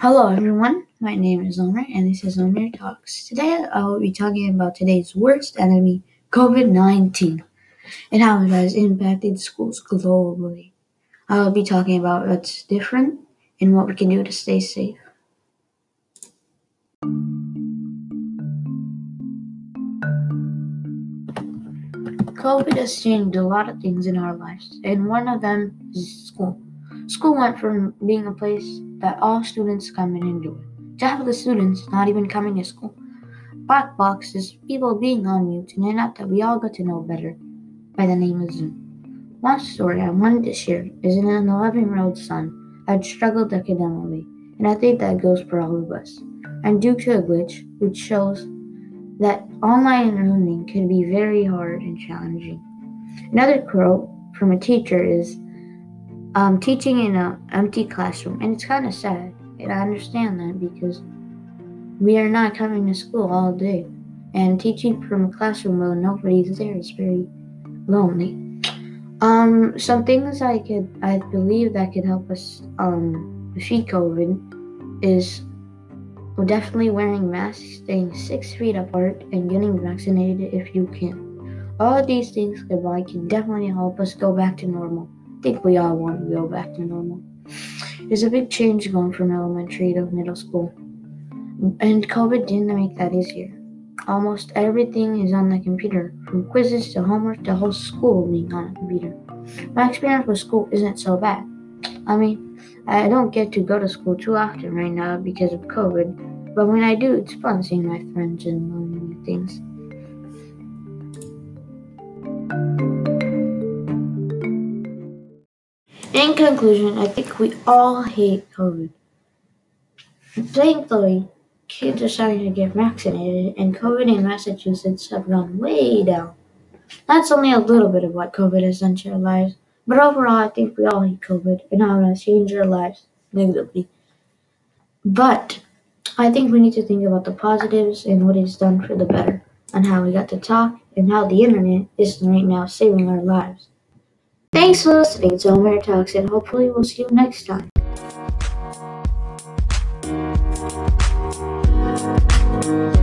Hello everyone, my name is Omer and this is Omer Talks. Today I will be talking about today's worst enemy, COVID-19, and how it has impacted schools globally. I will be talking about what's different and what we can do to stay safe. COVID has changed a lot of things in our lives, and one of them is school. School went from being a place that all students come and enjoy to have the students not even coming to school. Black boxes, people being on mute, and an app that we all got to know better by the name of Zoom. One story I wanted to share is an 11 year old son that struggled academically, and I think that goes for all of us. And due to a glitch, which shows that online learning can be very hard and challenging. Another quote from a teacher is um, teaching in an empty classroom, and it's kind of sad. And I understand that because we are not coming to school all day, and teaching from a classroom where nobody's there is very lonely. Um, some things I could, I believe that could help us um, defeat COVID is definitely wearing masks, staying six feet apart, and getting vaccinated if you can. All of these things combined can definitely help us go back to normal think we all want to go back to normal. It's a big change going from elementary to middle school. And COVID didn't make that easier. Almost everything is on the computer, from quizzes to homework to whole school being on a computer. My experience with school isn't so bad. I mean, I don't get to go to school too often right now because of COVID, but when I do, it's fun seeing my friends and learning new things. In conclusion, I think we all hate COVID. Thankfully, kids are starting to get vaccinated, and COVID in Massachusetts have gone way down. That's only a little bit of what COVID has done to our lives, but overall, I think we all hate COVID and how it has changed our lives negatively. But I think we need to think about the positives and what it's done for the better, and how we got to talk, and how the internet is right now saving our lives. Thanks for listening to Omer Talks and hopefully we'll see you next time. Thank you.